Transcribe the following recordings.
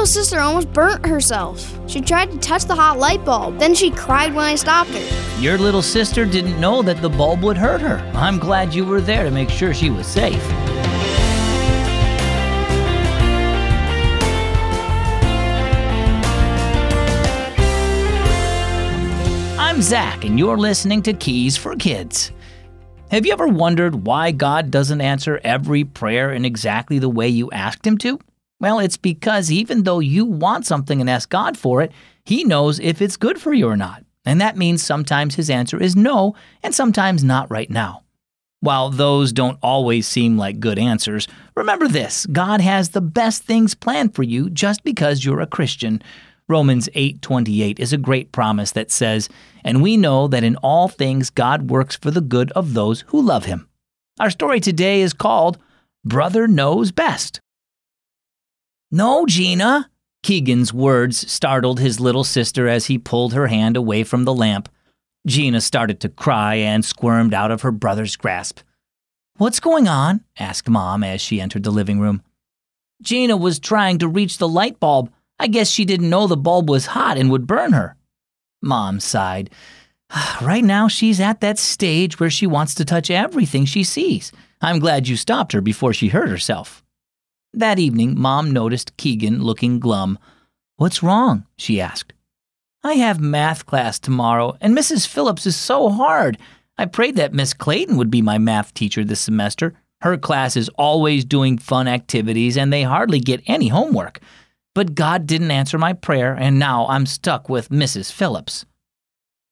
little sister almost burnt herself. She tried to touch the hot light bulb. Then she cried when I stopped her. Your little sister didn't know that the bulb would hurt her. I'm glad you were there to make sure she was safe. I'm Zach, and you're listening to Keys for Kids. Have you ever wondered why God doesn't answer every prayer in exactly the way you asked Him to? Well, it's because even though you want something and ask God for it, He knows if it's good for you or not. And that means sometimes His answer is no, and sometimes not right now. While those don't always seem like good answers, remember this God has the best things planned for you just because you're a Christian. Romans 8:28 is a great promise that says, "And we know that in all things God works for the good of those who love him." Our story today is called Brother Knows Best. No, Gina. Keegan's words startled his little sister as he pulled her hand away from the lamp. Gina started to cry and squirmed out of her brother's grasp. What's going on? asked Mom as she entered the living room. Gina was trying to reach the light bulb. I guess she didn't know the bulb was hot and would burn her. Mom sighed. Right now, she's at that stage where she wants to touch everything she sees. I'm glad you stopped her before she hurt herself. That evening, Mom noticed Keegan looking glum. What's wrong? she asked. I have math class tomorrow, and Mrs. Phillips is so hard. I prayed that Miss Clayton would be my math teacher this semester. Her class is always doing fun activities, and they hardly get any homework. But God didn't answer my prayer, and now I'm stuck with Mrs. Phillips.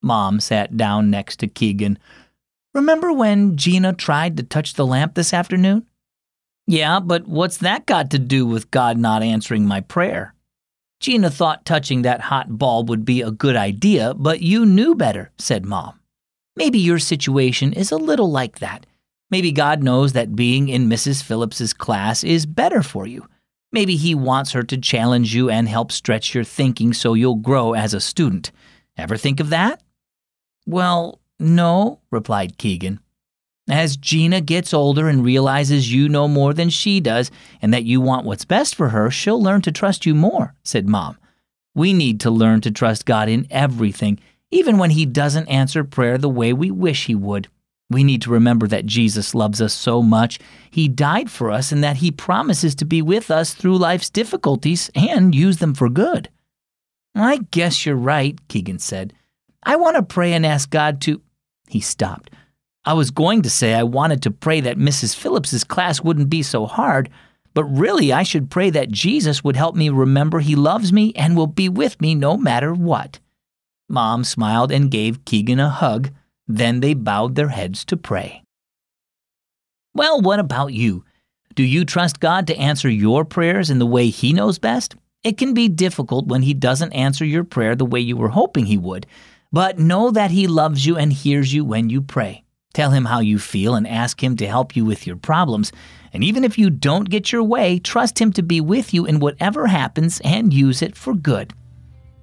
Mom sat down next to Keegan. Remember when Gina tried to touch the lamp this afternoon? Yeah, but what's that got to do with God not answering my prayer? Gina thought touching that hot bulb would be a good idea, but you knew better, said Mom. Maybe your situation is a little like that. Maybe God knows that being in Mrs. Phillips's class is better for you. Maybe he wants her to challenge you and help stretch your thinking so you'll grow as a student. Ever think of that? Well, no, replied Keegan. As Gina gets older and realizes you know more than she does and that you want what's best for her, she'll learn to trust you more, said Mom. We need to learn to trust God in everything, even when He doesn't answer prayer the way we wish He would. We need to remember that Jesus loves us so much, He died for us, and that He promises to be with us through life's difficulties and use them for good. I guess you're right, Keegan said. I want to pray and ask God to. He stopped. I was going to say I wanted to pray that Mrs. Phillips's class wouldn't be so hard, but really I should pray that Jesus would help me remember He loves me and will be with me no matter what. Mom smiled and gave Keegan a hug. Then they bowed their heads to pray. Well, what about you? Do you trust God to answer your prayers in the way He knows best? It can be difficult when He doesn't answer your prayer the way you were hoping He would, but know that He loves you and hears you when you pray. Tell Him how you feel and ask Him to help you with your problems. And even if you don't get your way, trust Him to be with you in whatever happens and use it for good.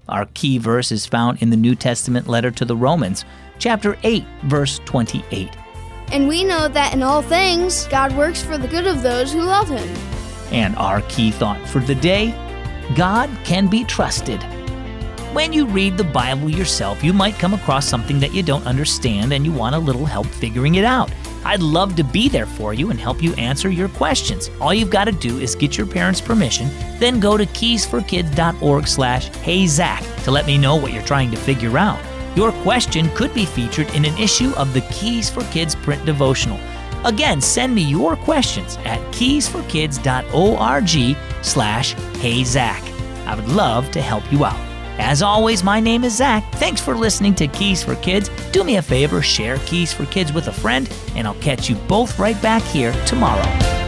Our key verse is found in the New Testament letter to the Romans, chapter 8, verse 28. And we know that in all things, God works for the good of those who love Him. And our key thought for the day God can be trusted. When you read the Bible yourself, you might come across something that you don't understand and you want a little help figuring it out. I'd love to be there for you and help you answer your questions. All you've got to do is get your parents' permission, then go to keysforkids.org slash heyzach to let me know what you're trying to figure out. Your question could be featured in an issue of the Keys for Kids print devotional. Again, send me your questions at keysforkids.org slash heyzach. I would love to help you out. As always, my name is Zach. Thanks for listening to Keys for Kids. Do me a favor, share Keys for Kids with a friend, and I'll catch you both right back here tomorrow.